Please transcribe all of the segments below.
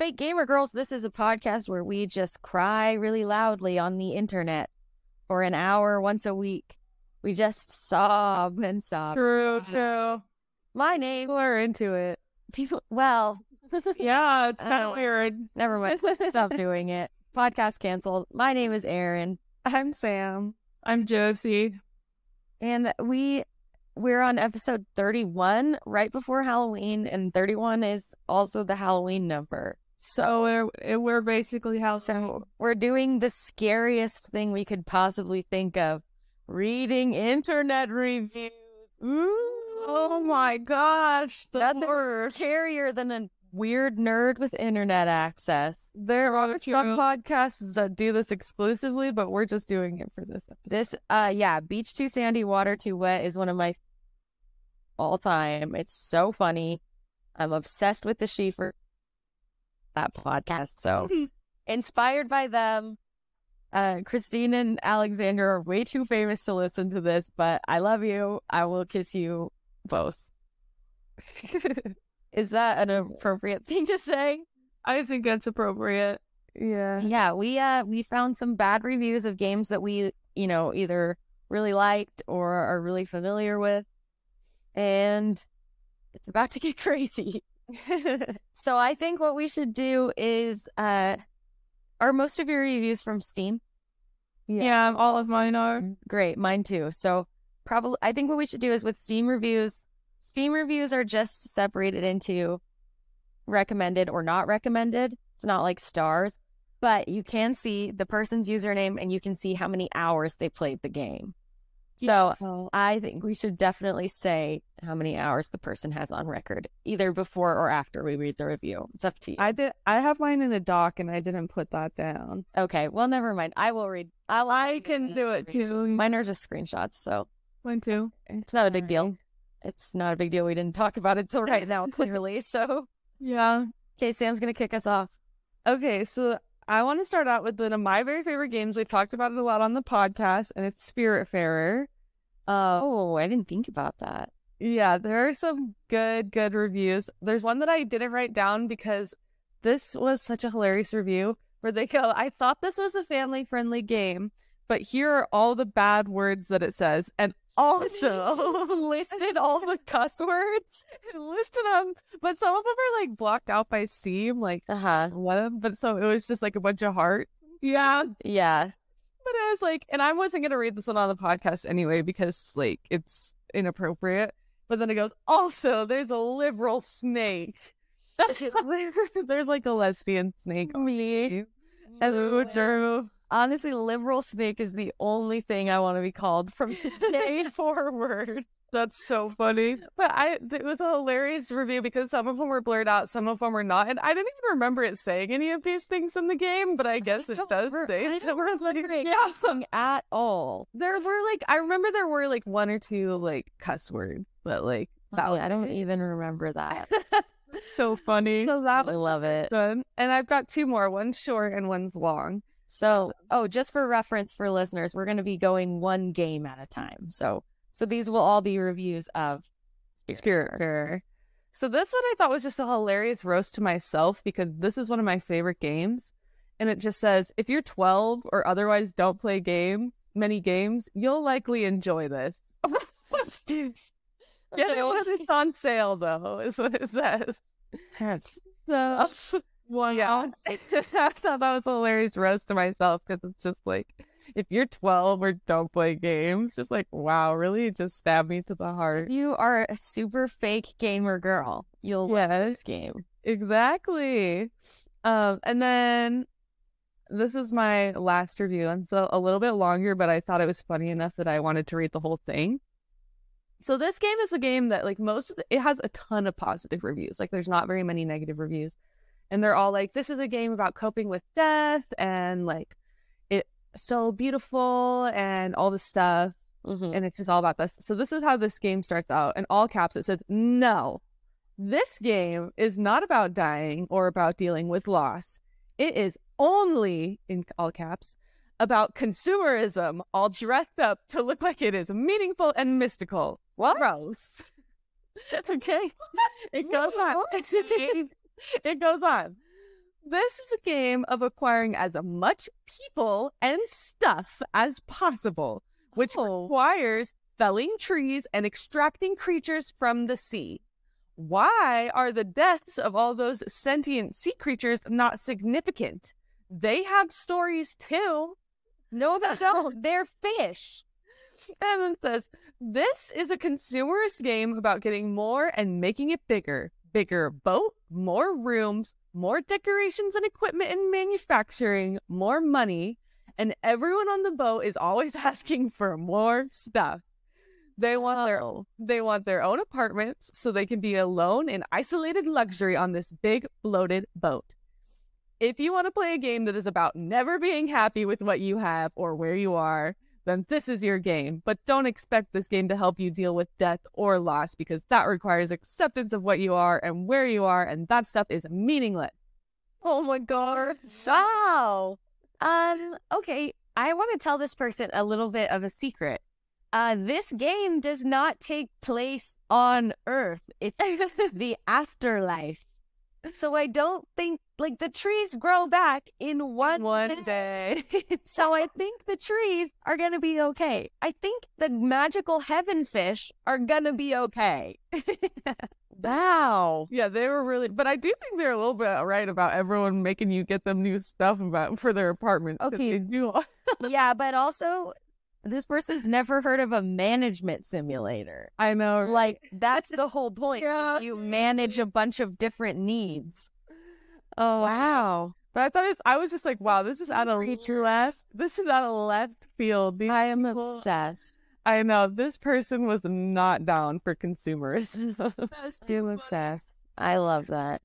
Fake Gamer Girls. This is a podcast where we just cry really loudly on the internet for an hour once a week. We just sob and sob. True, true. My name, People are into it. people, well, Yeah, it's kind Uh, of weird. never mind. Stop doing it. Podcast canceled. My name is Erin, I'm Sam. I'm Josie. and we we're on episode 31 right before Halloween, and 31 is also the Halloween number. So we're eh, we're basically how So we're doing the scariest thing we could possibly think of reading internet reviews. Oh my gosh, the Nothing's horror. scarier than a weird nerd with internet access. There are some podcasts that do this exclusively, but we're just doing it for this episode. This, uh, yeah, Beach Too Sandy, Water Too Wet is one of my all time. It's so funny. I'm obsessed with the Schieffer that podcast. So inspired by them. Uh, Christine and Alexander are way too famous to listen to this, but I love you. I will kiss you both. Is that an appropriate thing to say? I think that's appropriate. Yeah. Yeah, we uh we found some bad reviews of games that we, you know, either really liked or are really familiar with. And it's about to get crazy. so I think what we should do is uh are most of your reviews from Steam? Yeah. all of mine are. Great, mine too. So probably I think what we should do is with Steam reviews, Steam reviews are just separated into recommended or not recommended. It's not like stars, but you can see the person's username and you can see how many hours they played the game. So So um, I think we should definitely say how many hours the person has on record, either before or after we read the review. It's up to you. I did. I have mine in a doc, and I didn't put that down. okay, well, never mind. I will read. I'll I can do it too. Mine are just screenshots, so Mine too. It's not a big deal. It's not a big deal. We didn't talk about it till right now, clearly. So, Yeah. okay, Sam's gonna kick us off. Okay, so I want to start out with one of my very favorite games. We've talked about it a lot on the podcast, and it's Spiritfarer. Uh, Oh, I didn't think about that. yeah, there are some good, good reviews. There's one that I didn't write down because this was such a hilarious review where they go, I thought this was a family friendly game, but here are all the bad words that it says. And also listed all the cuss words. listed them, but some of them are like blocked out by Steam, like Uh huh. one of them, but so it was just like a bunch of hearts. Yeah. Yeah. But I was like, and I wasn't gonna read this one on the podcast anyway because like it's inappropriate. But then it goes, also there's a liberal snake. there's like a lesbian snake. Me. Hello, true. Honestly, liberal snake is the only thing I want to be called from today forward. That's so funny. But I, it was a hilarious review because some of them were blurred out, some of them were not, and I didn't even remember it saying any of these things in the game. But I guess it does re- say I some don't remember it Yeah, some At all. there were like I remember there were like one or two like cuss words, but like I don't even remember that. so funny. So that I love it. done. And I've got two more. One's short and one's long. So, oh. oh, just for reference for listeners, we're going to be going one game at a time. So, so these will all be reviews of Spirit. Spiritfarer. So this one I thought was just a hilarious roast to myself because this is one of my favorite games. And it just says, if you're 12 or otherwise don't play games, many games, you'll likely enjoy this. Yeah, Okay. it's on sale though, is what it says. So One yeah, I thought that was a hilarious roast to myself because it's just like, if you're 12 or don't play games, just like, wow, really, it just stabbed me to the heart. You are a super fake gamer girl. You'll love Yes. this game. Exactly. Um, and then this is my last review, and so a little bit longer, but I thought it was funny enough that I wanted to read the whole thing. So this game is a game that like most of the, it has a ton of positive reviews. Like there's not very many negative reviews. And they're all like, this is a game about coping with death and like it's so beautiful and all this stuff. Mhm. And it's just all about this. So this is how this game starts out. In all caps, it says, no, this game is not about dying or about dealing with loss. It is only, in all caps, about consumerism, all dressed up to look like it is meaningful and mystical. What? Gross. That's okay. It goes on. it goes on. This is a game of acquiring as much people and stuff as possible, which Oh. requires felling trees and extracting creatures from the sea. Why are the deaths of all those sentient sea creatures not significant? They have stories too. No, they don't. They're fish. And then says, This is a consumerist game about getting more and making it bigger. Bigger boat, more rooms, more decorations and equipment and manufacturing, more money, and everyone on the boat is always asking for more stuff. They want their Oh. they want their own apartments so they can be alone in isolated luxury on this big bloated boat. If you want to play a game that is about never being happy with what you have or where you are, then this is your game. But don't expect this game to help you deal with death or loss because that requires acceptance of what you are and where you are, and that stuff is meaningless. Oh my god. Wow. Um, okay. I want to tell this person a little bit of a secret. Uh, this game does not take place on Earth. It's the afterlife. So I don't think like the trees grow back in one, One day. So I think the trees are gonna be okay. I think the magical heaven fish are gonna be okay. wow. yeah, they were really, but I do think they're a little bit right about everyone making you get them new stuff about for their apartment. Okay. yeah, but also this person's never heard of a management simulator. I know. Like that's the whole point. Yeah. You manage a bunch of different needs. Oh Wow. But I thought it's. I was just like, wow, this is out of left. This is out of left field. These I am people- obsessed. I know this person was not down for consumerism. I'm obsessed. I love that.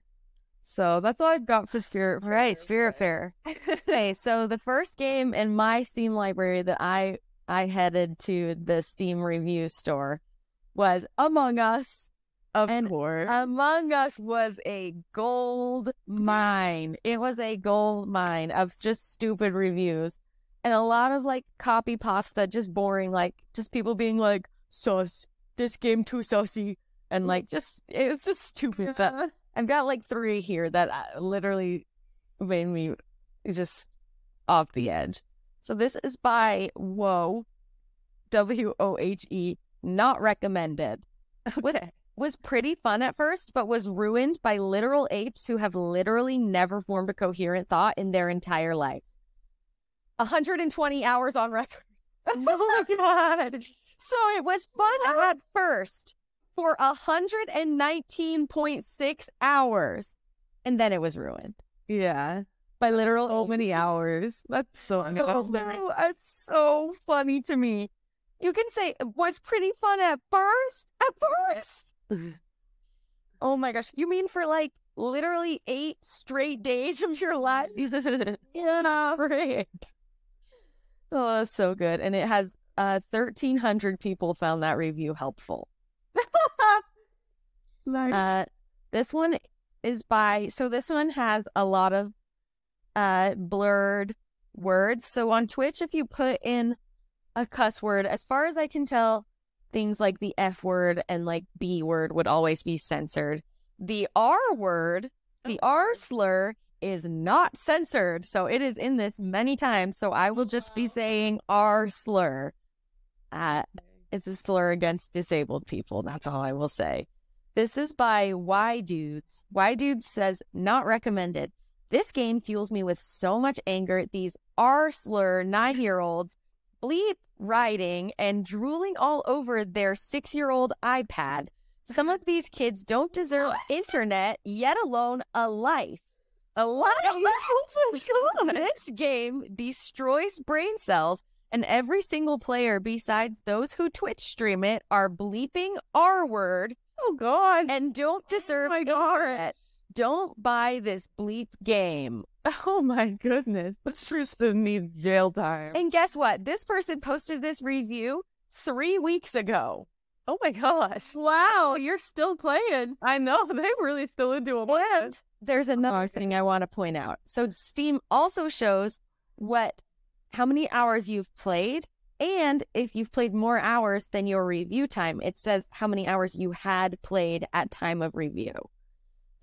so that's all I've got for Spirit. All right, Spiritfarer. okay, so the first game in my Steam library that I I headed to the Steam review store was Among Us. of and, course. Among Us was a gold mine. It was a gold mine of just stupid reviews. And a lot of like copy pasta, just boring, like just people being like, sus, this game too sussy. And like just it was just stupid. But I've got like three here that uh, literally made me just off the edge. So this is by Whoa, W O H E, not recommended. Was, Okay. was pretty fun at first, but was ruined by literal apes who have literally never formed a coherent thought in their entire life. 120 hours on record. oh my god. So it was fun at first for 119.6 hours. And then it was ruined Yeah. By literal So many hours. That's so Oh, it's so funny to me. You can say it was pretty fun at first. At first. oh my gosh. You mean for like literally eight straight days of your life? yeah, right. Oh, that's so good. And it has uh 1300 people found that review helpful. Nice. Uh, this one is by so this one has a lot of uh blurred words. So on Twitch, if you put in a cuss word, as far as I can tell, things like the F word and like B word would always be censored. The R word, the R slur is not censored. So it is in this many times. So I will just be saying R slur. Uh, it's a slur against disabled people. That's all I will say. This is by Y Dudes. Y Dudes says, not recommended. This game fuels me with so much anger. At these R slur nine year olds bleep writing and drooling all over their six year old iPad. Some of these kids don't deserve internet, yet alone a life. A life? Oh this game destroys brain cells, and every single player besides those who Twitch stream it are bleeping R word oh god. and don't oh deserve my God. internet. Don't buy this bleep game. oh my goodness. This person needs jail time. And guess what? This person posted this review three weeks ago. oh my gosh. Wow, you're still playing. I know they really still into a And there's another okay. thing I want to point out. So Steam also shows what how many hours you've played and if you've played more hours than your review time, it says how many hours you had played at time of review.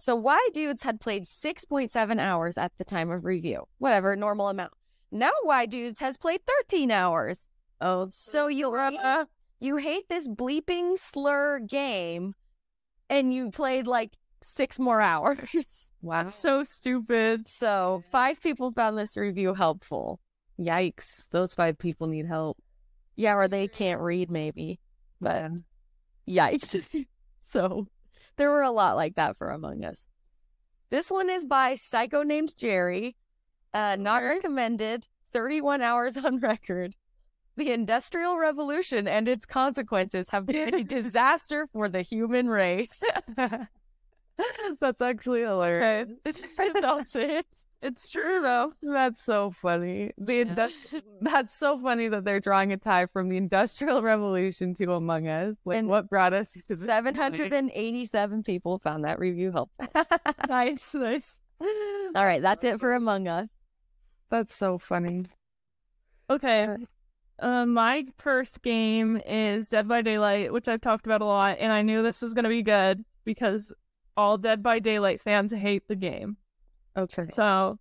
So Why Dudes had played 6.7 hours at the time of review. Whatever, normal amount. Now Why Dudes has played 13 hours. Oh, So you uh, you hate this bleeping slur game and you played like six more hours. wow. So stupid. So five people found this review helpful. Yikes. Those five people need help. Yeah, or they can't read maybe. But yikes. so there were a lot like that for Among Us. This one is by Psycho Named Jerry. Uh, not recommended. 31 hours on record. The Industrial Revolution and its consequences have been a disaster for the human race. That's actually hilarious. That's it. It's true though. That's so funny. The industri- that's so funny that they're drawing a tie from the Industrial Revolution to Among Us. Like And what brought us to this 787 people found that review helpful. nice, nice. All right, that's it for Among Us. That's so funny. Okay. Uh, my first game is Dead by Daylight, which I've talked about a lot, and I knew this was going to be good because all Dead by Daylight fans hate the game. Okay. So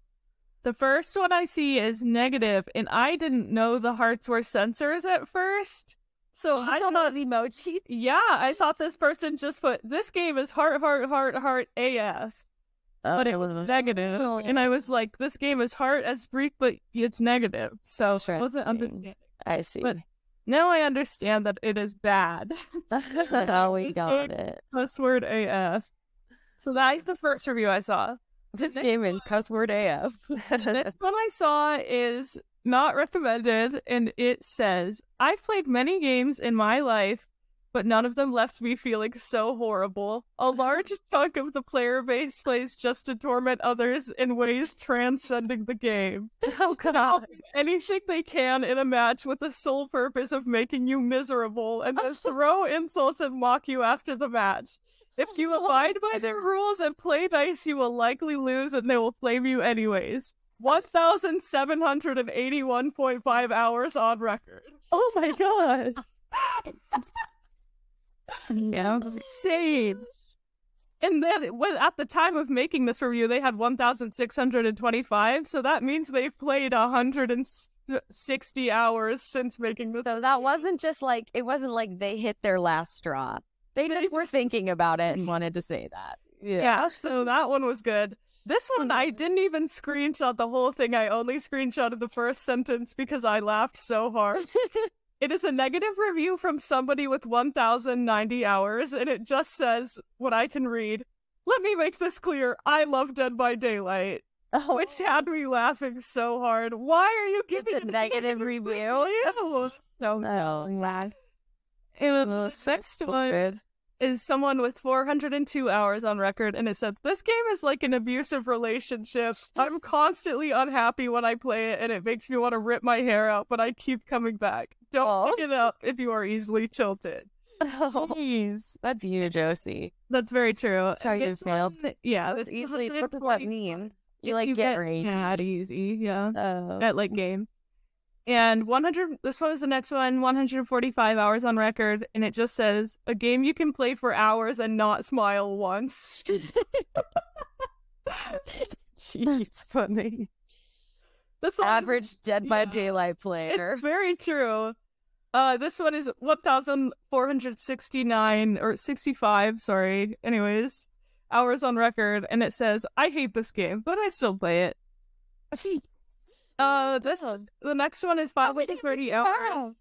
the first one I see is negative, and I didn't know the hearts were censors at first. So I don't saw know. those emojis. Yeah, I thought this person just put this game is heart, heart, heart, heart AF, but it was negative, Oh, and I was like, this game is heart as Greek, but it's negative. So I wasn't understanding. I see. But now I understand that it is bad. oh, we got it. Cuss word AF. So that's the first review I saw. This game is cuss word AF. Next one I saw is not recommended, and it says, I've played many games in my life, but none of them left me feeling so horrible. A large chunk of the player base plays just to torment others in ways transcending the game. oh god. Anything they can in a match with the sole purpose of making you miserable and then throw insults and mock you after the match. If you abide by their rules and play nice, you will likely lose and they will flame you anyways. 1,781.5 hours on record. Oh my god. Yeah, insane. And then at the time of making this review, they had 1,625, so that means they've played 160 hours since making this. So that wasn't just like it wasn't like they hit their last straw. They just were thinking about it and wanted to say that. Yeah, yeah. so that one was good. This one, I didn't even screenshot the whole thing. I only screenshotted the first sentence because I laughed so hard. it is a negative review from somebody with 1,090 hours, and it just says what I can read. Let me make this clear. I love Dead by Daylight, Oh, which had me laughing so hard. Why are you it's giving a negative review. review? So no. And the next one is someone with 402 hours on record, and it said, This game is like an abusive relationship. I'm constantly unhappy when I play it, and it makes me want to rip my hair out, but I keep coming back. Don't Aw. pick it up if you are easily tilted. Jeez, that's you, Josie. That's very true. That's how you one- Yeah, this Easily, what does that mean? You like you get rage. mad easy, yeah. Oh. At like game. And 100, this one is the next one, 145 hours on record, and it just says, a game you can play for hours and not smile once. Jeez, funny. This one is- Average Dead by yeah. Daylight player. It's very true. Uh, this one is 1,469 or 65, sorry. Anyways, hours on record, and it says, I hate this game, but I still play it. Uh, this, the next one is 530 hours.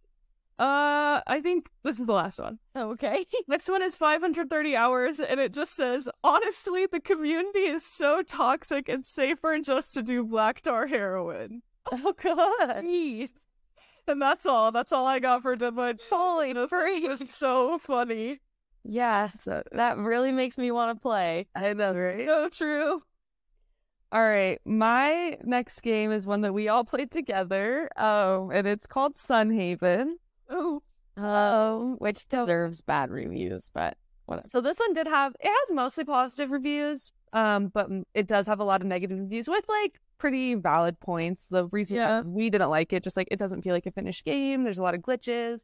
Uh, I think this is the last one. Okay. Next one is 530 hours, and it just says, honestly, the community is so toxic and safer just to do black tar heroin. Oh god. Jeez. And that's all. That's all I got for Dead by Holy It freak. was so funny. Yeah, so that really makes me want to play. I know, right? So true. All right, my next game is one that we all played together. Um, and it's called Sunhaven. Oh, Oh, which deserves bad reviews, but whatever. So this one did have it has mostly positive reviews, um, but it does have a lot of negative reviews with like pretty valid points. The reason Yeah. we didn't like it, just like it doesn't feel like a finished game. There's a lot of glitches,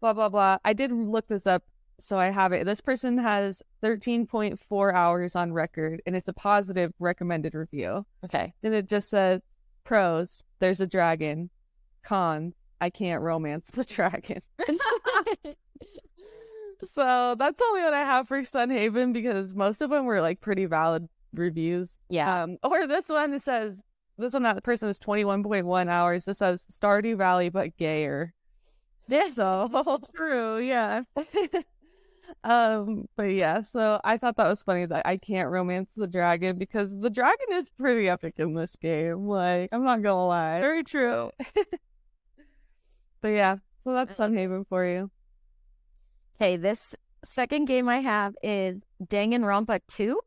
blah blah blah. I did look this up. So I have it. This person has 13.4 hours on record, and it's a positive recommended review. Okay. And it just says pros, there's a dragon. Cons, I can't romance the dragon. so that's only what I have for Sunhaven because most of them were like pretty valid reviews. Yeah. Um, or this one it says this one that person is 21.1 hours. This says Stardew Valley but gayer. This so True, yeah. Um, but yeah, so I thought that was funny that I can't romance the dragon because the dragon is pretty epic in this game. Like, I'm not gonna lie. Very true. But yeah, so that's Sunhaven for you. Okay, this second game I have is Danganronpa 2,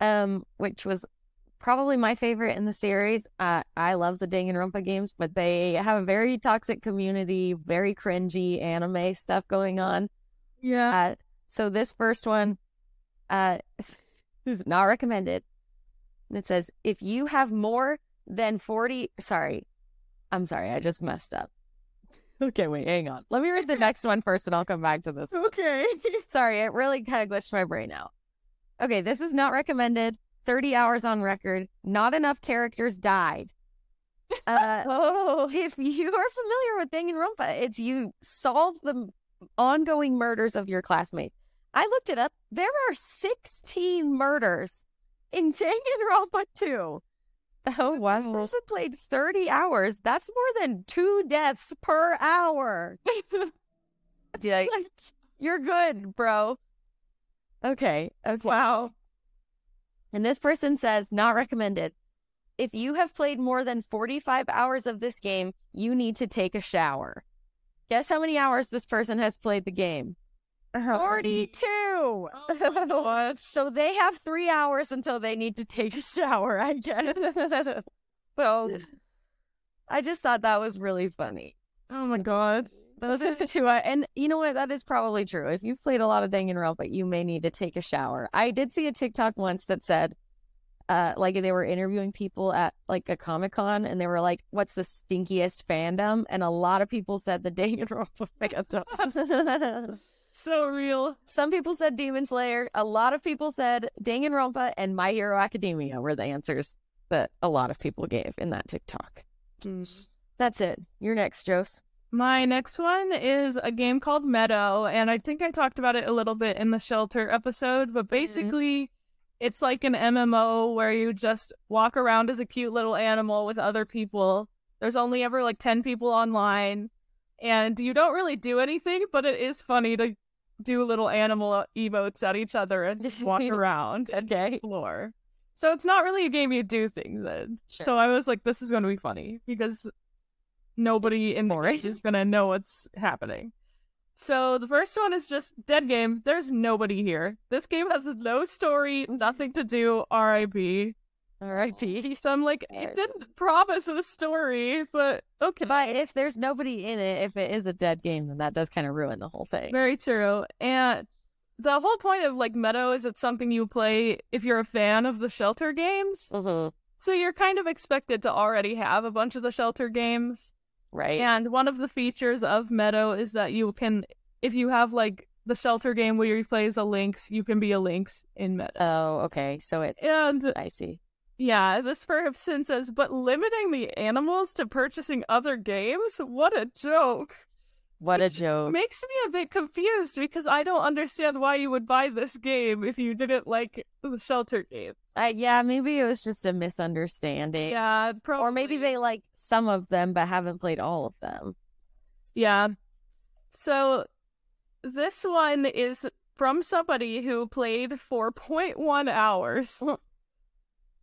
um, which was probably my favorite in the series. Uh, I love the Danganronpa games, but they have a very toxic community, very cringy anime stuff going on. Yeah. Uh, so this first one uh, is not recommended. And it says, if you have more than 40, sorry, I'm sorry, I just messed up. Okay, wait, hang on. Let me read the next one first and I'll come back to this. okay. Sorry, it really kind of glitched my brain out. Okay, this is not recommended. 30 hours on record. Not enough characters died. Uh, Oh, if you are familiar with Danganronpa, it's you solve the ongoing murders of your classmates. I looked it up. There are 16 murders in Danganronpa 2. oh wow. This person played 30 hours. That's more than two deaths per hour. Yeah, Like, you're good, bro. Okay. Okay. Wow. And this person says, not recommended. If you have played more than 45 hours of this game, you need to take a shower. Guess how many hours this person has played the game? 42. Oh. So they have three hours until they need to take a shower, I guess. so I just thought that was really funny. Oh my god. Those are the two. I, and you know what? That is probably true. If you've played a lot of Danganronpa, but you may need to take a shower. I did see a TikTok once that said, uh, like they were interviewing people at like a Comic Con, and they were like, "What's the stinkiest fandom?" And a lot of people said the Danganronpa fandom. So real. Some people said Demon Slayer. A lot of people said Danganronpa and My Hero Academia were the answers that a lot of people gave in that TikTok. Hmm. That's it. You're next, Josie. My next one is a game called Meadow, and I think I talked about it a little bit in the shelter episode, but mm-hmm. basically it's like an MMO where you just walk around as a cute little animal with other people. There's only ever like 10 people online, and you don't really do anything, but it is funny to do little animal emotes at each other and just walk around and Okay. explore. So it's not really a game you do things in. Sure. So I was like, this is going to be funny because nobody in the game is going to know what's happening. So the first one is just dead game. There's nobody here. This game has no story, nothing to do. R.I.P. R.I.P. So I'm like, it didn't promise a story, but okay. But if there's nobody in it, if it is a dead game, then that does kind of ruin the whole thing. Very true. And the whole point of like Meadow is it's something you play if you're a fan of the shelter games. Mhm. So you're kind of expected to already have a bunch of the shelter games. Right. And one of the features of Meadow is that you can, if you have like the shelter game where you play as a lynx, you can be a lynx in Meadow. Oh, okay. So it's. And I see. Yeah, this person says, but limiting the animals to purchasing other games? What a joke. What a joke. Makes me a bit confused because I don't understand why you would buy this game if you didn't like the shelter game. Uh, yeah, maybe it was just a misunderstanding. Yeah, probably. Or maybe they like some of them but haven't played all of them. Yeah. So this one is from somebody who played for 0.1 hours.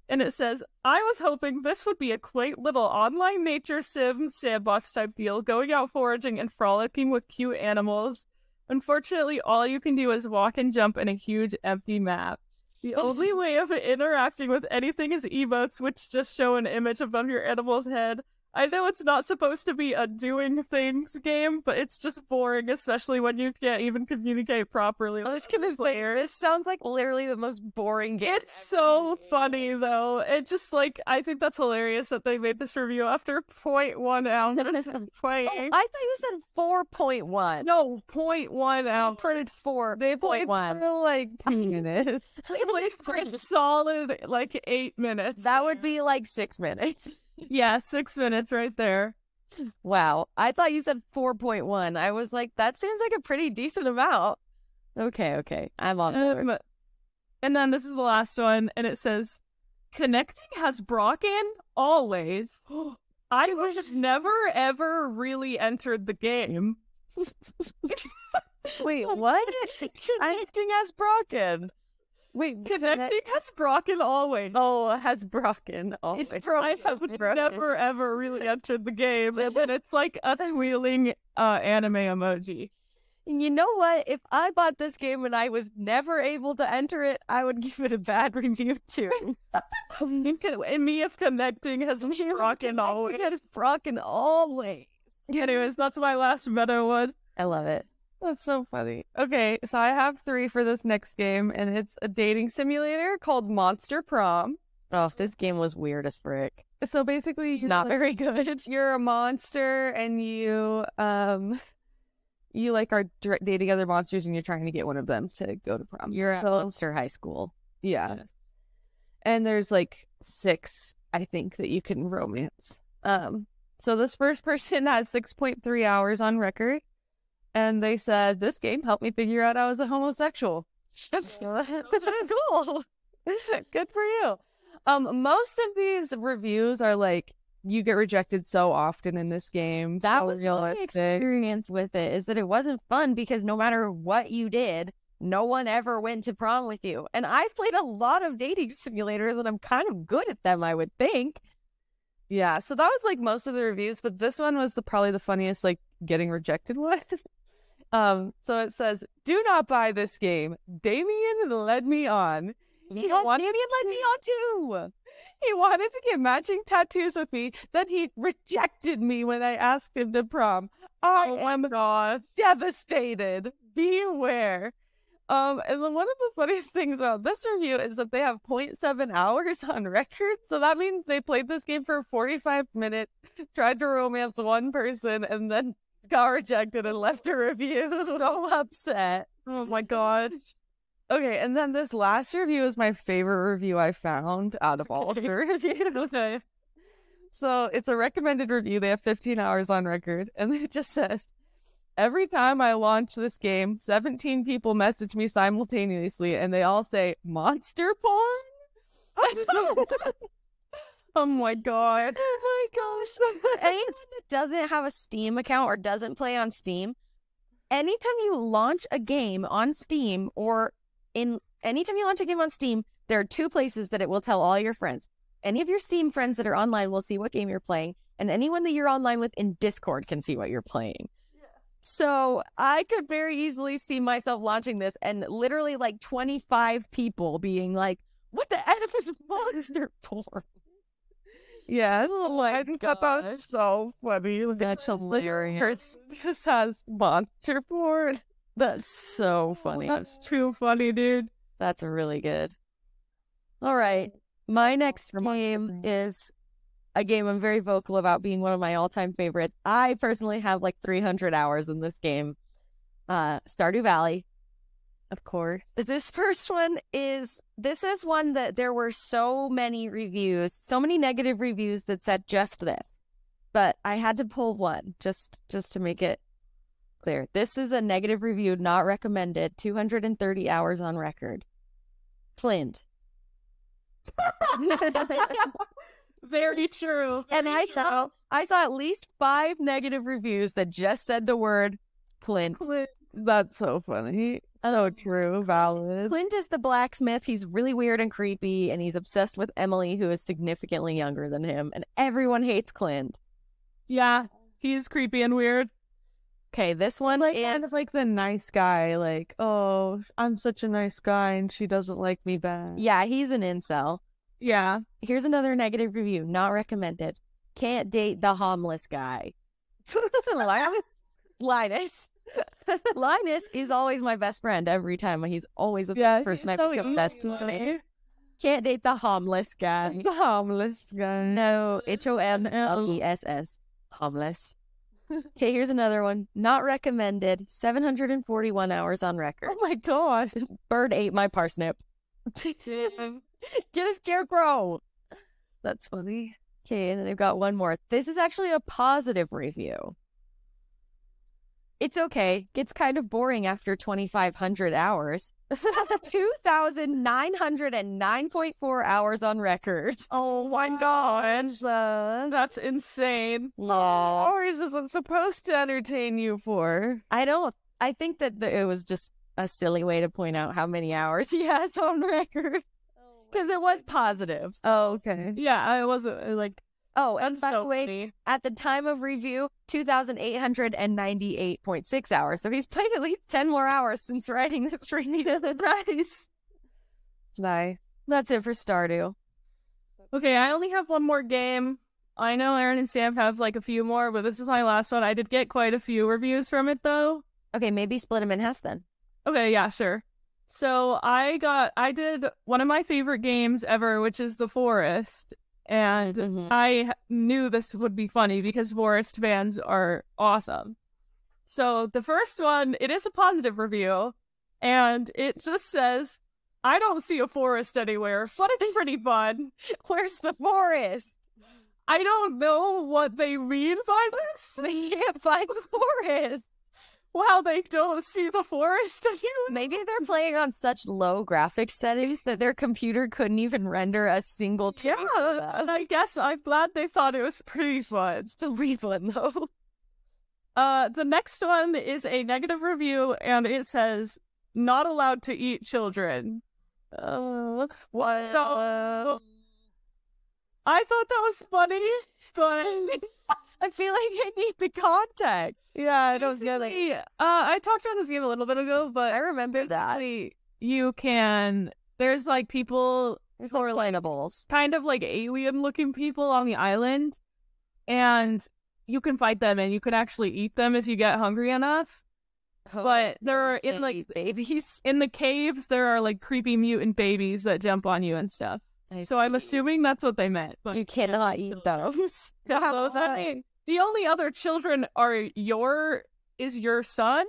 And it says, I was hoping this would be a quaint little online nature sim sandbox type deal, going out foraging and frolicking with cute animals. Unfortunately, all you can do is walk and jump in a huge empty map. The only way of interacting with anything is emotes, which just show an image above your animal's head. I know it's not supposed to be a doing things game, but it's just boring, especially when you can't even communicate properly. I was gonna say, this sounds like literally the most boring game. It's so funny though. It just like I think that's hilarious that they made this review after 0.1 hours of playing. Oh, I thought you said four point one. no, 0.1 hours. printed four. They played point one. for like 10 minutes. They played for a solid like eight minutes. That would be like six minutes. yeah, six minutes right there. Wow. I thought you said 4.1. I was like, that seems like a pretty decent amount. Okay, okay. I'm on board. Um, and then this is the last one, and it says, "Connecting has broken always." I have never ever really entered the game. Wait, what? Connecting has broken. Wait, Connecting has broken always. Oh, has broken. always. It's broken. I have It's never ever really entered the game, and then it's like a squealing uh, anime emoji. You know what? If I bought this game and I was never able to enter it, I would give it a bad review too. and me if connecting has broken always. It is broken always. Anyways, that's my last Meadow one. I love it. That's so funny. Okay, so I have three for this next game, and it's a dating simulator called Monster Prom. Oh, this game was weird as frick. So basically, It's you're not like- very good. You're a monster, and you um, you like are dating other monsters, and you're trying to get one of them to go to prom. You're at So- Monster High School. Yeah. And there's like six, I think, that you can romance. Um, so this first person has 6.3 hours on record. And they said, This game helped me figure out I was a homosexual. cool. Good for you. Um, most of these reviews are like, you get rejected so often in this game. That so was my experience with it. Is that it wasn't fun because no matter what you did, no one ever went to prom with you. And I've played a lot of dating simulators, and I'm kind of good at them. I would think. Yeah, so that was like most of the reviews, but this one was the probably the funniest, like getting rejected one. Um, so it says, "Do not buy this game. Damien led me on. Yes, wanted Damien led me on too. He wanted to get matching tattoos with me. Then he rejected me when I asked him to prom. I Oh am god. devastated. Beware." Um, and then one of the funniest things about this review is that they have 0.7 hours on record. So that means they played this game for 45 minutes, tried to romance one person, and then got rejected and left a review. so upset. Oh my god. Okay, and then this last review is my favorite review I found out of all of the reviews. So it's a recommended review. They have 15 hours on record, and it just says, Every time I launch this game, 17 people message me simultaneously, and they all say, Monster porn? Oh my god. Oh my gosh. Anyone that doesn't have a Steam account or doesn't play on Steam, anytime you launch a game on Steam or in anytime you launch a game on Steam, there are two places that it will tell all your friends. Any of your Steam friends that are online will see what game you're playing, and anyone that you're online with in Discord can see what you're playing. So I could very easily see myself launching this and literally like 25 people being like, what the F is monster porn? Yeah, I just thought that was gosh. so funny. That's hilarious. This has monster porn. That's so funny. That's too funny, dude. That's really good. All right. My next game is a game I'm very vocal about being one of my all-time favorites. I personally have like 300 hours in this game. Uh Stardew Valley. Of course. This first one is this is one that there were so many reviews, so many negative reviews that said just this. But I had to pull one just just to make it clear. This is a negative review, not recommended. 230 hours on record. Clint. Very true. and I saw I saw at least five negative reviews that just said the word Clint. That's so funny. So true, valid. Clint is the blacksmith. He's really weird and creepy, and he's obsessed with Emily, who is significantly younger than him. And everyone hates Clint. Yeah, he's creepy and weird. Okay, this one like is kind of like the nice guy, like, oh, I'm such a nice guy and she doesn't like me back. yeah, he's an incel. Yeah. Here's another negative review, not recommended. can't date the homeless guy. Linus? Linus. Linus is always my best friend every time. He's always the Yeah, first person I become best with. Can't date the homeless guy. The homeless guy. No, H O M L E S S. Homeless. Okay, here's another one. Not recommended. 741 hours on record. Oh my god. Bird ate my parsnip. Get a scarecrow. That's funny. Okay, and then they've got one more. This is actually a positive review. It's okay. Gets kind of boring after 2,500 hours. 2,909.4 hours on record. Oh my gosh. That's insane. Aw. Hours is what's supposed to entertain you for. I don't, I think that the, it was just a silly way to point out how many hours he has on record. Oh, because it was positives. Oh, okay. Mm-hmm. Yeah, I wasn't like Oh, and that's by the way, funny. at the time of review, 2,898.6 hours. So he's played at least 10 more hours since writing this review. Nice. Nice. That's it for Stardew. Okay, I only have one more game. I know Erin and Sam have like a few more, but this is my last one. I did get quite a few reviews from it though. Okay, maybe split them in half then. Okay, yeah, sure. So I got I did one of my favorite games ever, which is The Forest, and Mhm. I knew this would be funny because Forest fans are awesome. So the first one, it is a positive review, and it just says, "I don't see a forest anywhere, but it's pretty fun." Where's the forest? I don't know what they mean by this. They can't find the forest. Wow, they don't see the forest. Maybe they're playing on such low graphics settings that their computer couldn't even render a single Yeah, and I guess I'm glad they thought it was pretty fun. It's Still refund though. Uh, the next one is a negative review, and it says not allowed to eat children. Uh, what? So- I thought that was funny, but I feel like I need the context. Yeah, I don't it. basically, uh, I talked about this game a little bit ago, but I remember that. you can. There's like people There's like planables. kind of like alien looking people on the island and you can fight them and you can actually eat them if you get hungry enough But there are- in, like- babies. in the caves there are like creepy mutant babies that jump on you and stuff so i'm assuming that's what they meant but you cannot eat those. Those the only other children are your is your son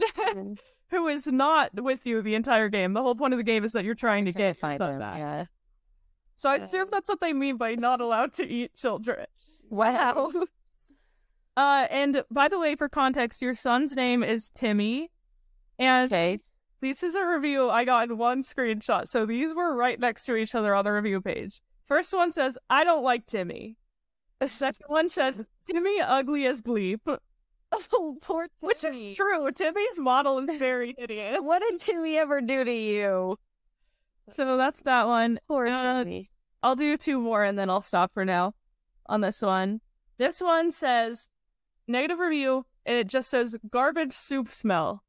who is not with you the entire game the whole point of the game is that you're trying to get find them. back Yeah. so i assume that's what they mean by not allowed to eat children Wow. Uh, and by the way, for context, your son's name is Timmy, and okay. This is a review I got in one screenshot. So these were right next to each other on the review page. First one says, "I don't like Timmy." The second one says, "Timmy ugly as bleep," Oh, poor Timmy. which is true. Timmy's model is very hideous. What did Timmy ever do to you? So that's that one. Poor Uh, Timmy. I'll do two more and then I'll stop for now on this one. This one says negative review. And it just says garbage soup smell.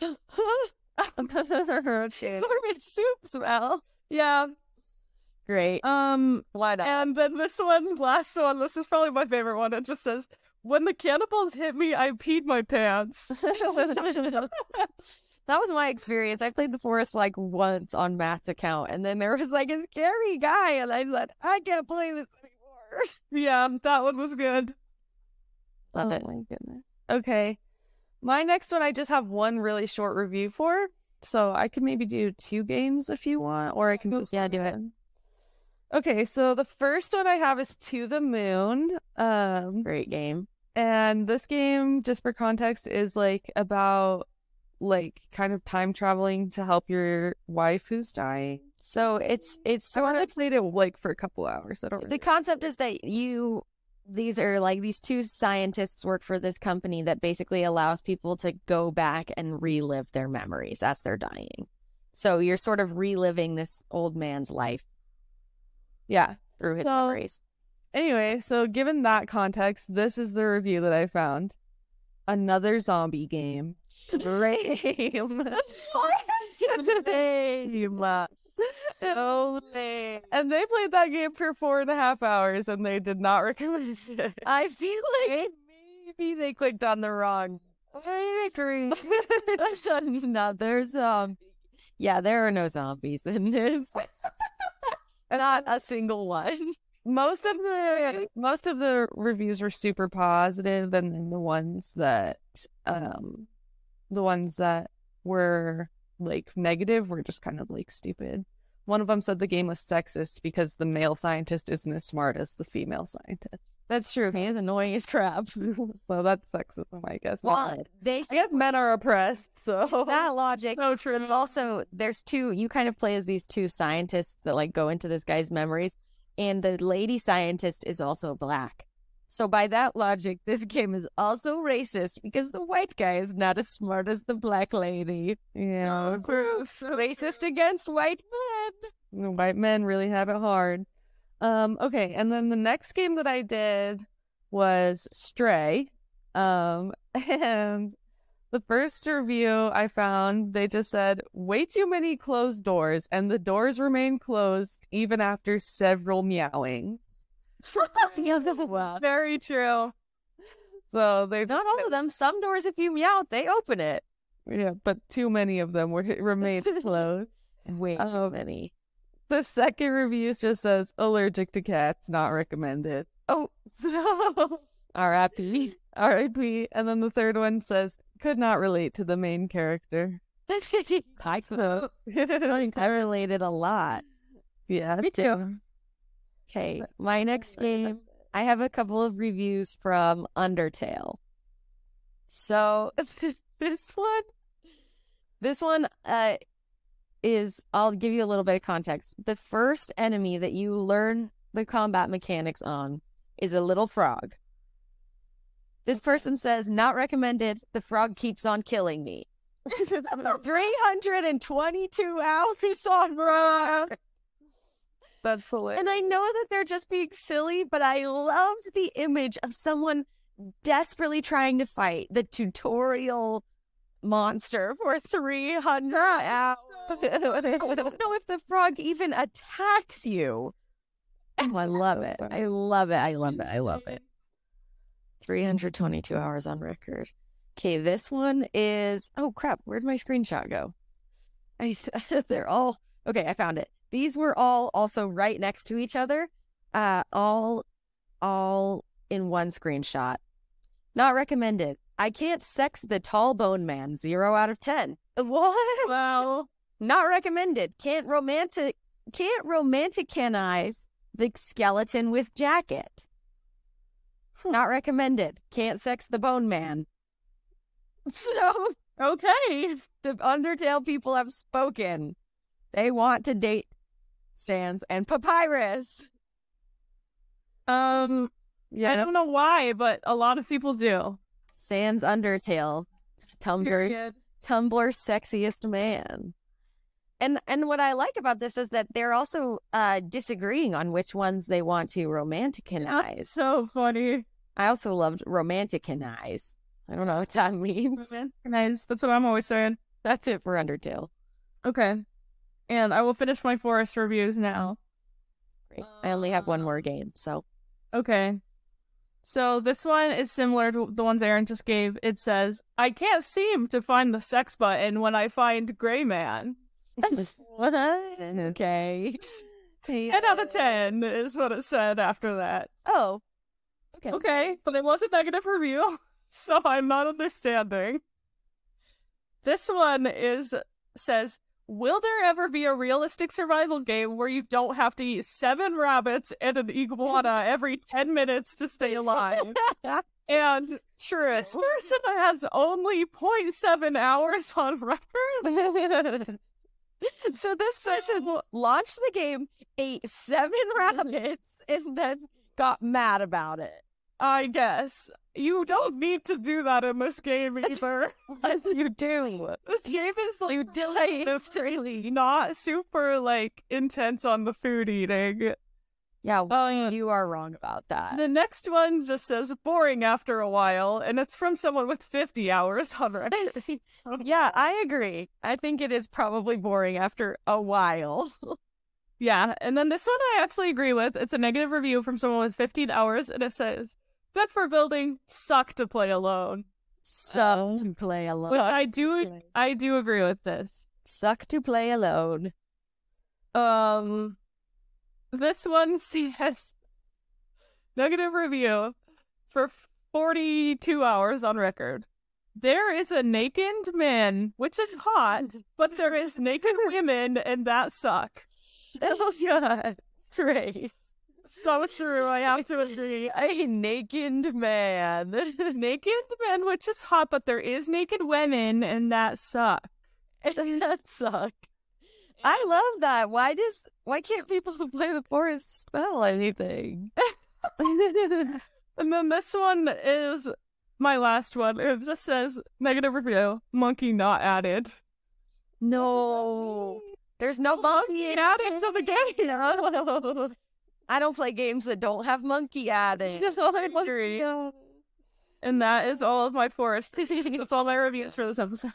Garbage soup smell. Yeah. Great. Um. Why not? And then this one, last one. This is probably my favorite one. It just says, "When the cannibals hit me, I peed my pants." that was my experience. I played the forest like once on Matt's account, and then there was like a scary guy, and I said, I can't play this anymore. yeah, that one was good. Love oh it. my goodness. Okay. My next one I just have one really short review for. So I could maybe do two games if you want, or I can just Yeah, do it. Okay, so the first one I have is To the Moon. Um Great game. and this game, just for context, is like about like kind of time traveling to help your wife who's dying. So it's it's I sort only of played it like for a couple hours. I don't the concept is that you these are like these two scientists work for this company that basically allows people to go back and relive their memories as they're dying. So you're sort of reliving this old man's life Yeah. through his So- memories. Anyway, so given that context, this is the review that I found. Another zombie game. Great. Name. So lame. And they played that game for four and a half hours and they did not recommend it. I feel like maybe they clicked on the wrong. I agree. Another zombie. Yeah, there are no zombies in this. And not a single one. Most of the most of the reviews were super positive and then the ones that um the ones that were like negative were just kind of like stupid. One of them said the game was sexist because the male scientist isn't as smart as the female scientist. That's true. He is annoying as crap. so that's sexism, I guess. Well, they I guess men are oppressed, so that logic. So true. It's also there's two. You kind of play as these two scientists that like go into this guy's memories, and the lady scientist is also black. So by that logic, this game is also racist because the white guy is not as smart as the black lady. yeah, Proof. Racist against white men. the white men really have it hard. Um, okay, and then the next game that I did was Stray. Um, and the first review I found, they just said way too many closed doors, and the doors remain closed even after several meowings. Wow. Very true. So they Not all of them. Some doors, if you meow, they open it. yeah, but too many of them were remained closed. Way too Um, many. The second review just says allergic to cats, not recommended. Oh, R.I.P. R.I.P. And then the third one says could not relate to the main character. I So I related a lot. yeah, Me too. Okay, my next game, I have a couple of reviews from Undertale. So this one, this one, uh, is I'll give you a little bit of context. The first enemy that you learn the combat mechanics on is a little frog. This person says, not recommended. The frog keeps on killing me. 322 hours on rock. That's hilarious. And I know that they're just being silly, but I loved the image of someone desperately trying to fight the tutorial monster for 300 hours. I don't know if the frog even attacks you. Oh, I love it. I love it. I love it. I love it. 322 hours on record. Okay, this one is. Oh crap! Where'd my screenshot go? I they're all okay. I found it. These were all also right next to each other, uh, all, all in one screenshot. Not recommended. I can't sex the tall bone man. Zero out of ten. What? Well, Not recommended. Can't romantic. Can't romanticize the skeleton with jacket. Not recommended. Can't sex the bone man. So okay. the Undertale people have spoken. They want to date Sans and Papyrus. Um, yeah, I don't know why, but a lot of people do. Sans Undertale. Tumblr, Tumblr sexiest man. And and what I like about this is that they're also uh disagreeing on which ones they want to romanticize. That's so funny. I also loved romanticize. I don't know what that means. Nice. That's what I'm always saying. That's it for Undertale. Okay. And I will finish my forest reviews now. Great. I only have one more game, so Okay. So this one is similar to the ones Erin just gave. It says, I can't seem to find the sex button when I find Gray Man. what? Okay. 10 out of 10 is what it said after that. Oh. Okay. Okay, but it was a negative review, so I'm not understanding. This one is says, Will there ever be a realistic survival game where you don't have to eat seven rabbits and an iguana every 10 minutes to stay alive? And True. this person has only 0.7 hours on record. so this person launched the game, ate seven rabbits, and then got mad about it. I guess. You don't need to do that in this game either. Yes, you do. this game is like You really not super like intense on the food eating. Yeah, Oh, yeah. you are wrong about that. The next one just says boring after a while, and it's from someone with 50 hours on record. Yeah, I agree. I think it is probably boring after a while. Yeah, and then this one I actually agree with. It's a negative review from someone with 15 hours, and it says, "Good for building, suck to play alone." Suck Oh. to play alone. Which I do, I do agree with this. Suck to play alone. Um, this one says negative review for 42 hours on record. There is a naked man, which is hot, but there is naked women, and that suck. Oh god. Great. So true. I have to agree. A naked man. naked men, which is hot, but there is naked women, and that suck. that suck. I love that. Why does why can't people who play the forest spell anything? And then this one is my last one. It just says negative review, monkey not added. no. There's no monkey in added to the game. I don't play games that don't have monkey added. That's all I agree. And that is all of my forest. That's all my reviews for this episode.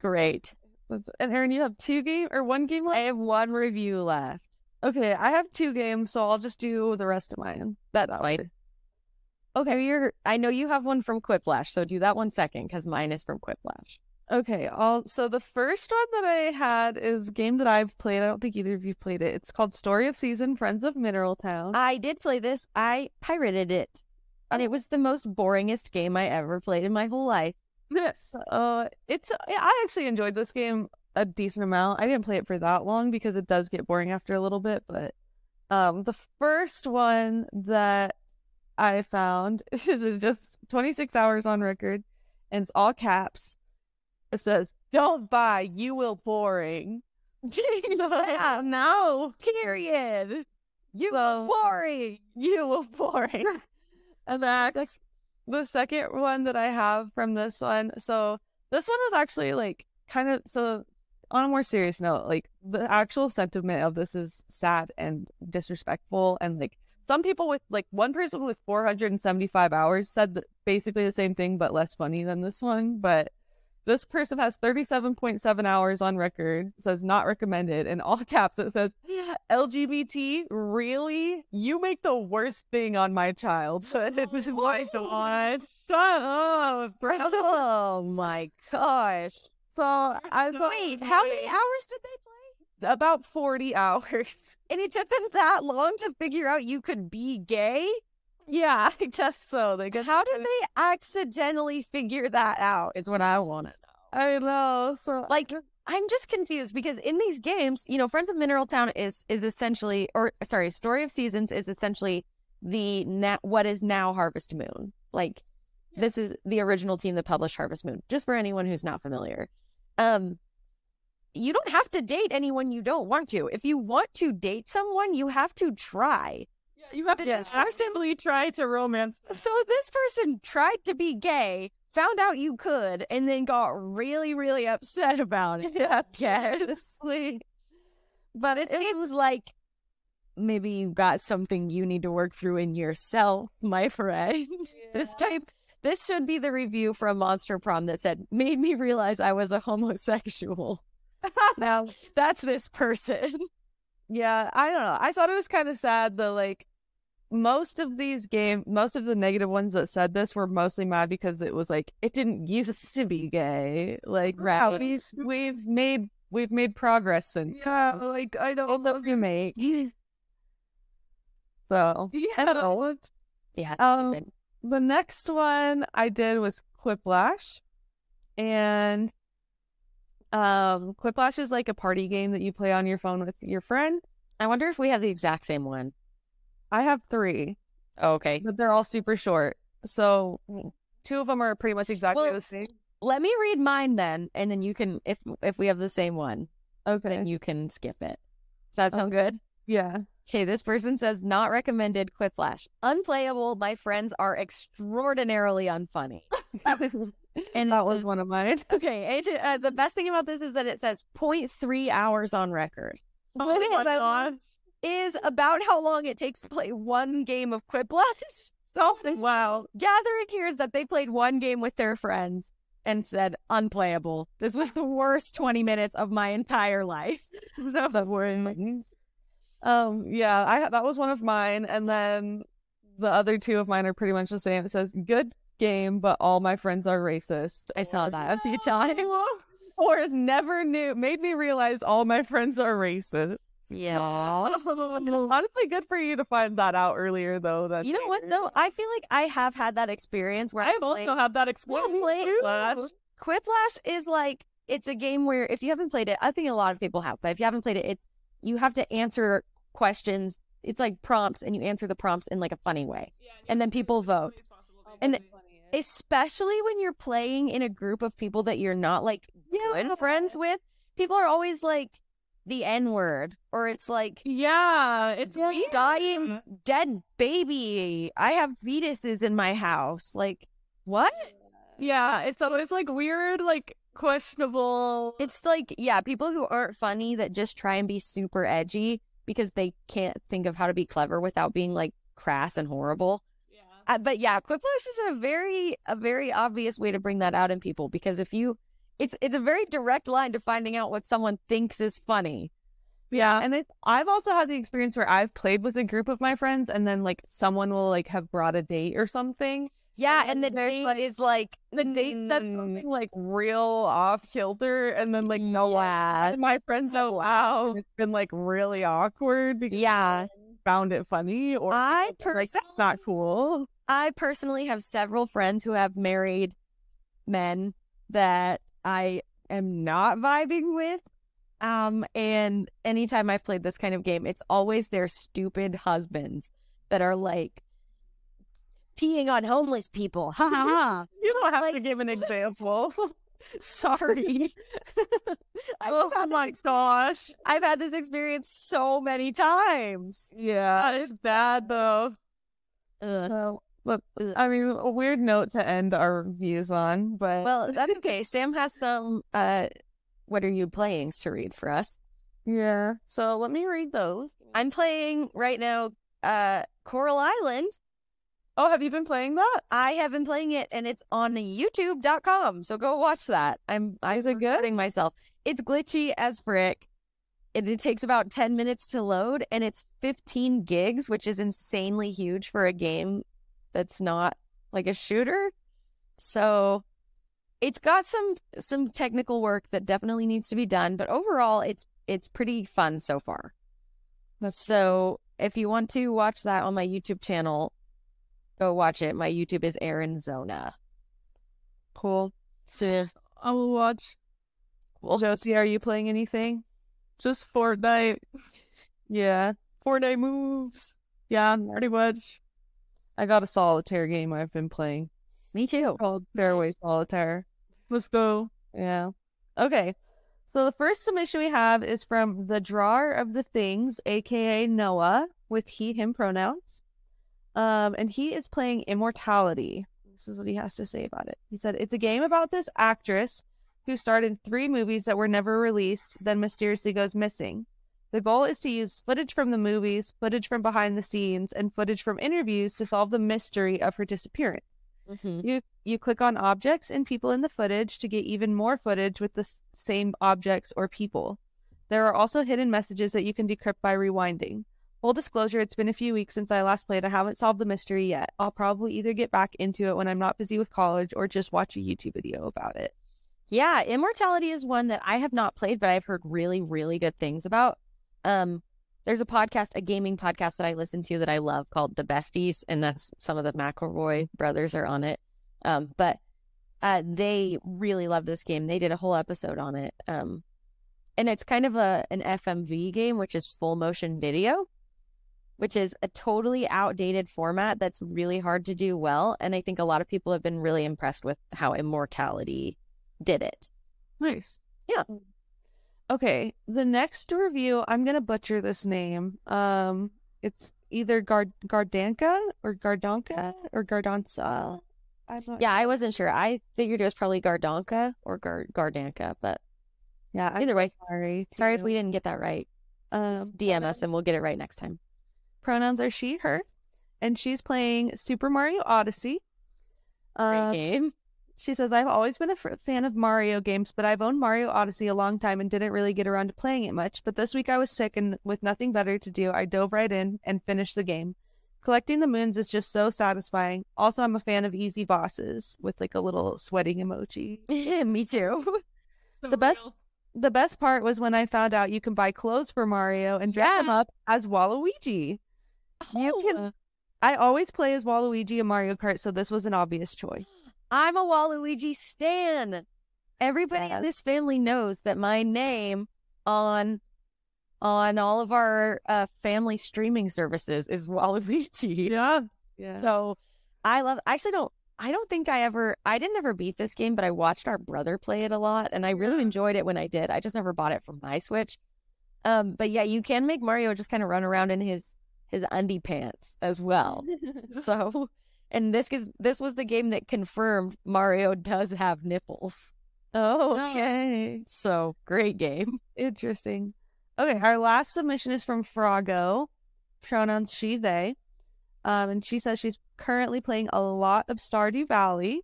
Great. And Erin, you have two game or one game left? I have one review left. Okay, I have two games, so I'll just do the rest of mine. That's That fine. Okay, you're. I know you have one from Quiplash, so do that one second because mine is from Quiplash. Okay, I'll, so the first one that I had is a game that I've played. I don't think either of you played it. It's called Story of Season Friends of Mineral Town. I did play this. I pirated it, and it was the most boringest game I ever played in my whole life. Uh, it's I actually enjoyed this game a decent amount. I didn't play it for that long because it does get boring after a little bit. But um, the first one that I found is just 26 hours on record, and it's all caps. It says, "Don't buy, you will boring." yeah, no. period. You So- were boring. You were boring. And that's the second one that I have from this one. So this one was actually like kind of so on a more serious note, like the actual sentiment of this is sad and disrespectful and like some people with like one person with 475 hours said basically the same thing but less funny than this one, but this person has 37.7 hours on record, says not recommended, in all caps it says, LGBT, really? You make the worst thing on my childhood. It was like, God. Shut up, bro. oh my gosh. so I thought, Wait, how many hours did they play? about 40 hours. And it took them that long to figure out you could be gay? Yeah, I guess so. They guess How did they accidentally figure that out? Is what I want to know. I know. So Like, I'm just confused because in these games, you know, Friends of Mineral Town is is essentially, or sorry, Story of Seasons is essentially the na- what is now Harvest Moon. Like, this is the original team that published Harvest Moon. Just for anyone who's not familiar, um, you don't have to date anyone you don't want to. If you want to date someone, you have to try. Yeah, You have to Yes. actively try to romance. So this person tried to be gay, found out you could, and then got really, really upset about it. I guess. But it seems like maybe you've got something you need to work through in yourself, my friend. This type this should be the review from Monster Prom that said, made me realize I was a homosexual. now that's this person. yeah, I don't know. I thought it was kind of sad that like most of these game, most of the negative ones that said this were mostly mad because it was like it didn't used to be gay. Like wow, Right. we've we've made we've made progress and Yeah, like I don't know. you make. so Yeah. Yeah, Um, stupid. the next one I did was Quiplash, and um, Quiplash is like a party game that you play on your phone with your friends. I wonder if we have the exact same one. I have three, Oh, okay. but they're all super short. So two of them are pretty much exactly Well, the same. Let me read mine then, and then you can if if we have the same one, Okay. then you can skip it. Does that sound good? Yeah. Okay, this person says not recommended Quiplash. Unplayable. My friends are extraordinarily unfunny. And that was says- one of mine. Okay, uh, the best thing about this is that it says 0.3 hours on record. Oh my god. Is about how long it takes to play one game of Quiplash. So Wow. gathering here is that they played one game with their friends and said unplayable. This was the worst 20 minutes of my entire life. so that were um yeah i that was one of mine and then the other two of mine are pretty much the same it says good game but all my friends are racist I saw that a few times. or never knew made me realize all my friends are racist Yeah. honestly good for you to find that out earlier though that You know what though? I feel like I have had that experience where I I have played also had that experience. Quiplash. Quiplash is like it's a game where if you haven't played it, I think a lot of people have, but if you haven't played it, it's you have to answer questions. It's like prompts, and you answer the prompts in like a funny way, and then people vote. And especially when you're playing in a group of people that you're not like good friends with, people are always like the N word, or it's like Yeah, it's weird. dying dead baby. I have fetuses in my house. Like what? Yeah, it's always like weird, like questionable. It's like, yeah, people who aren't funny that just try and be super edgy because they can't think of how to be clever without being like crass and horrible. yeah. Uh, but yeah, Quiplash is a very, a very obvious way to bring that out in people because if you, it's it's a very direct line to finding out what someone thinks is funny. Yeah. and I've also had the experience where I've played with a group of my friends, and then like someone will like have brought a date or something, Yeah, And and the date like- is like the date said mm, something like real off kilter, and then like no yeah, my friends know wow, it's been like really awkward because yeah. found it funny or I they're like that's not cool. I personally have several friends who have married men that I am not vibing with. Um, and anytime I've played this kind of game, it's always their stupid husbands that are like peeing on homeless people. Ha ha ha. You don't have to give an example. Sorry. I've, Oh had my this, gosh. I've had this experience so many times. yeah. That is bad though. Ugh. Well, but I mean, a weird note to end our reviews on, but Well, that's okay. Sam has some uh what are you playing to read for us? yeah. So let me read those. I'm playing right now uh Coral Island. Oh, have you been playing that? I have been playing it and it's on youtube.com. So go watch that. I'm I'm good? myself. It's glitchy as frick. It, it takes about 10 minutes to load and it's 15 gigs, which is insanely huge for a game that's not like a shooter. So it's got some some technical work that definitely needs to be done, but overall it's it's pretty fun so far. so if you want to watch that on my YouTube channel, go watch it. My YouTube is Aaron Zona. Cool. So I will watch cool. Josie, are you playing anything? just Fortnite. Yeah. Fortnite moves. Yeah, pretty much. I got a solitaire game I've been playing Me too. called Fairway Solitaire. Let's go. Yeah. Okay. So the first submission we have is from the drawer of the things, aka Noah, with he him pronouns. Um, and he is playing Immortality. This is what he has to say about it. He said it's a game about this actress who starred in three movies that were never released, then mysteriously goes missing. The goal is to use footage from the movies, footage from behind the scenes, and footage from interviews to solve the mystery of her disappearance. Mhm. You you click on objects and people in the footage to get even more footage with the same objects or people. There are also hidden messages that you can decrypt by rewinding. Full disclosure, it's been a few weeks since I last played. I haven't solved the mystery yet. I'll probably either get back into it when I'm not busy with college or just watch a YouTube video about it. Yeah, Immortality is one that I have not played, but I've heard really, really good things about. Um, there's a podcast, a gaming podcast that I listen to that I love called The Besties, and that's some of the McElroy brothers are on it. Um, but uh, they really love this game. They did a whole episode on it. Um, and it's kind of a an FMV game, which is full motion video, which is a totally outdated format that's really hard to do well. And I think a lot of people have been really impressed with how Immortality did it. Nice. Okay, the next review, I'm gonna butcher this name. Um, it's either Gard Gardanka or Gardonka or Gardansa. I'm not Yeah, I wasn't sure. I figured it was probably Gardonka or Gar- Gardanka, but Yeah, I'm either way, sorry. sorry if we didn't get that right. Um, Just DM us and we'll get it right next time. pronouns are she, her, and she's playing Super Mario Odyssey. Great Uh, game. She says, I've always been a f- fan of Mario games, but I've owned Mario Odyssey a long time and didn't really get around to playing it much. But this week I was sick and with nothing better to do, I dove right in and finished the game. Collecting the moons is just so satisfying. Also, I'm a fan of easy bosses with like a little sweating emoji. Me too. So The best- real. The best part was when I found out you can buy clothes for Mario and dress him Yeah. up as Waluigi. You Oh, can- I always play as Waluigi in Mario Kart, so this was an obvious choice. I'm a Waluigi stan. Everybody Yes. in this family knows that my name on on all of our uh, family streaming services is Waluigi. Yeah. Yeah. So I love. I actually don't. I don't think I ever. I didn't ever beat this game, but I watched our brother play it a lot, and I really enjoyed it when I did. I just never bought it for my Switch. Um, but yeah, you can make Mario just kind of run around in his his undie pants as well. so, and this is this was the game that confirmed Mario does have nipples. oh, okay. So great game. Interesting. Okay, our last submission is from Froggo, pronouns she, they. Um, and she says she's currently playing a lot of Stardew Valley.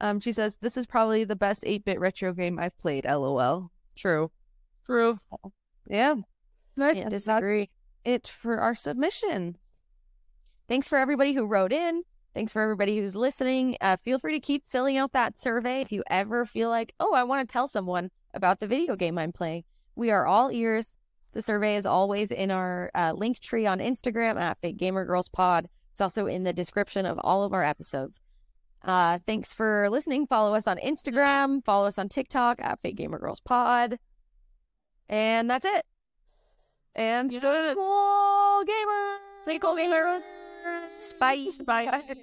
Um, she says this is probably the best 8 bit retro game I've played, lol. True. True. Yeah, I that's disagree. it for our submission. Thanks for everybody who wrote in. Thanks for everybody who's listening. Uh, feel free to keep filling out that survey if you ever feel like, oh, I want to tell someone about the video game I'm playing. We are all ears. The survey is always in our uh, link tree on Instagram at Fake Gamer Girls Pod. It's also in the description of all of our episodes. Uh, thanks for listening. Follow us on Instagram. Follow us on TikTok at Fake Gamer Girls Pod. And that's it. And Yes. cool gamer. Stay cool, gamer. Bye. Bye.